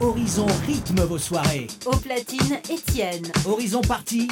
Horizon rythme vos soirées. Au platine, Étienne. Horizon parti.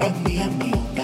of me and me.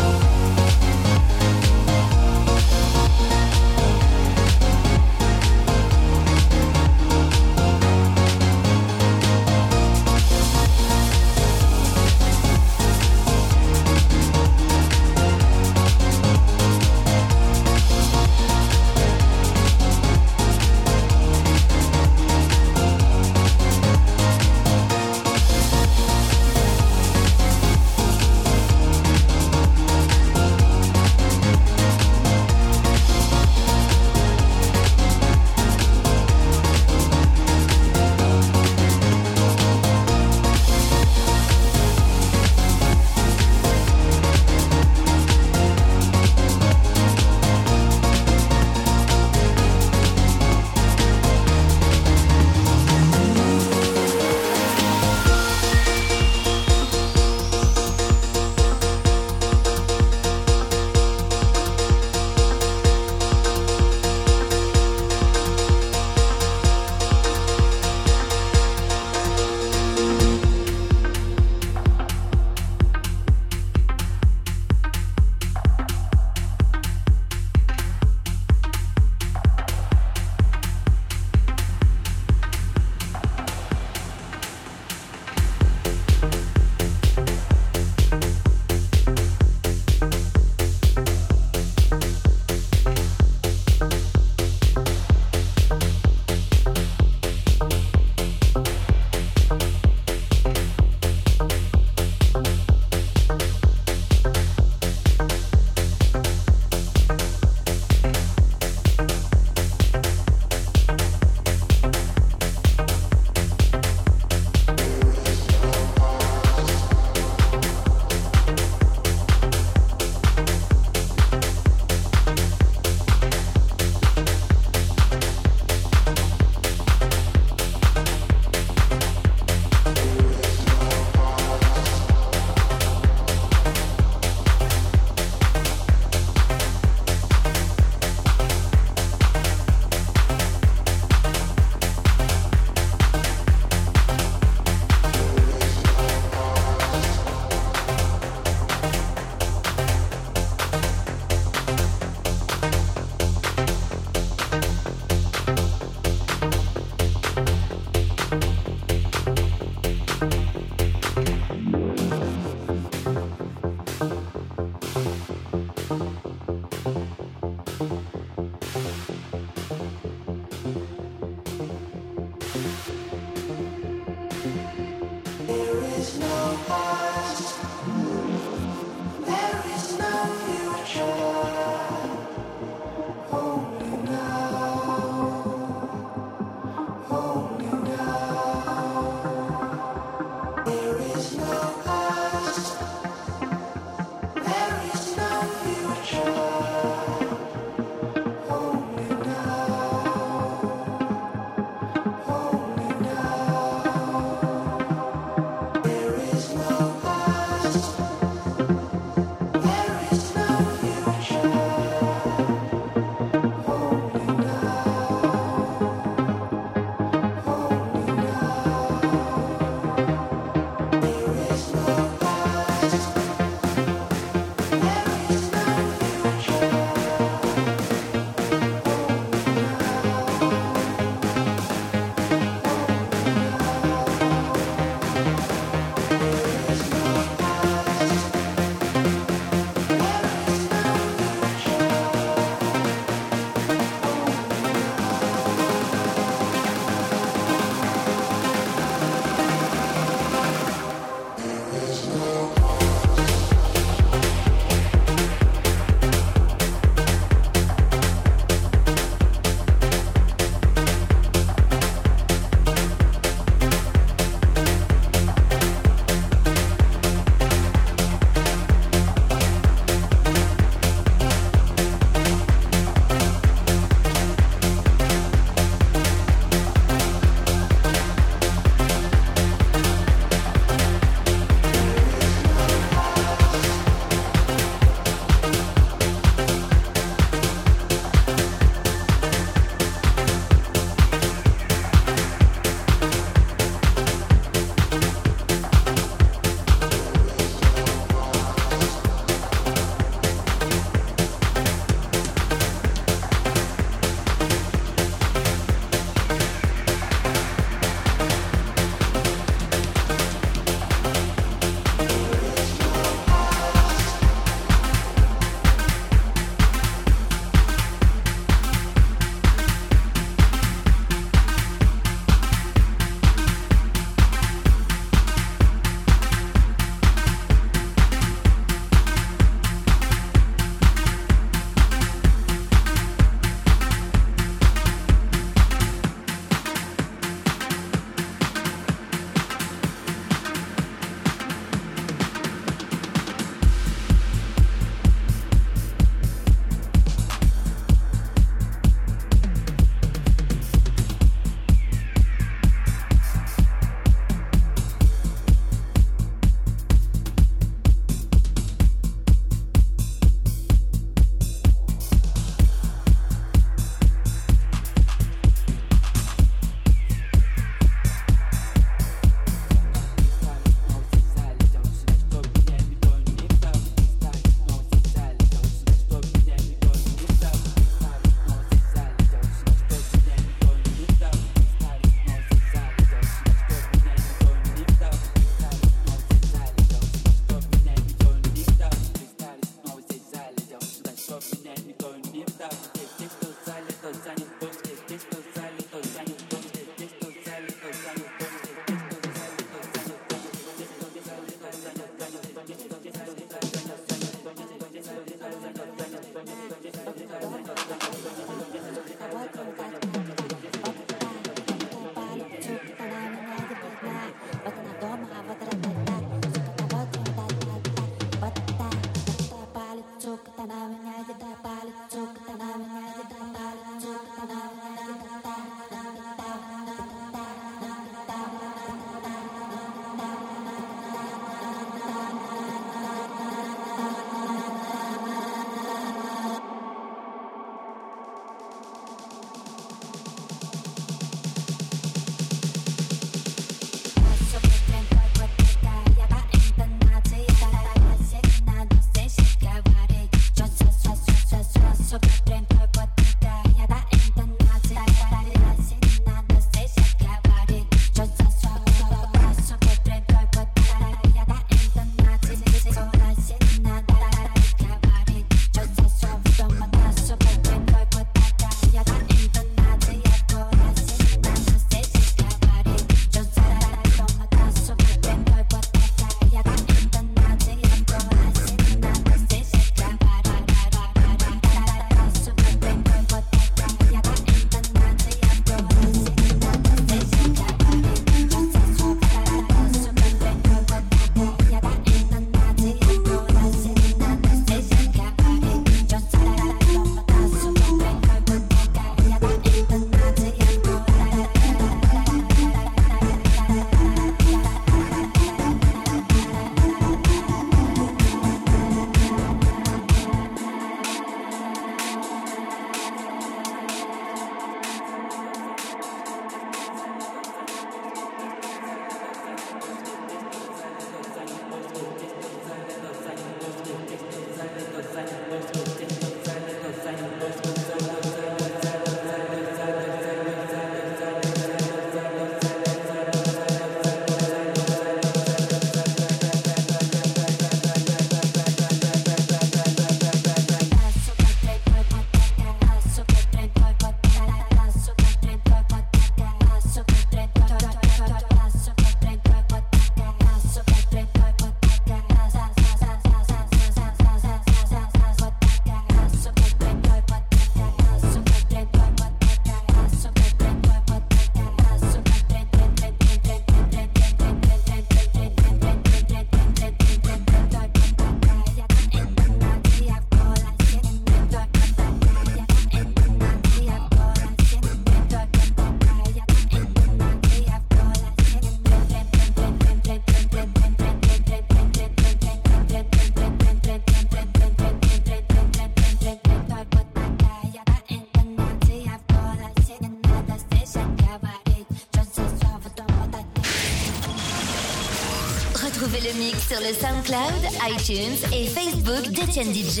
Sur le SoundCloud, iTunes et Facebook d'Etienne DJ.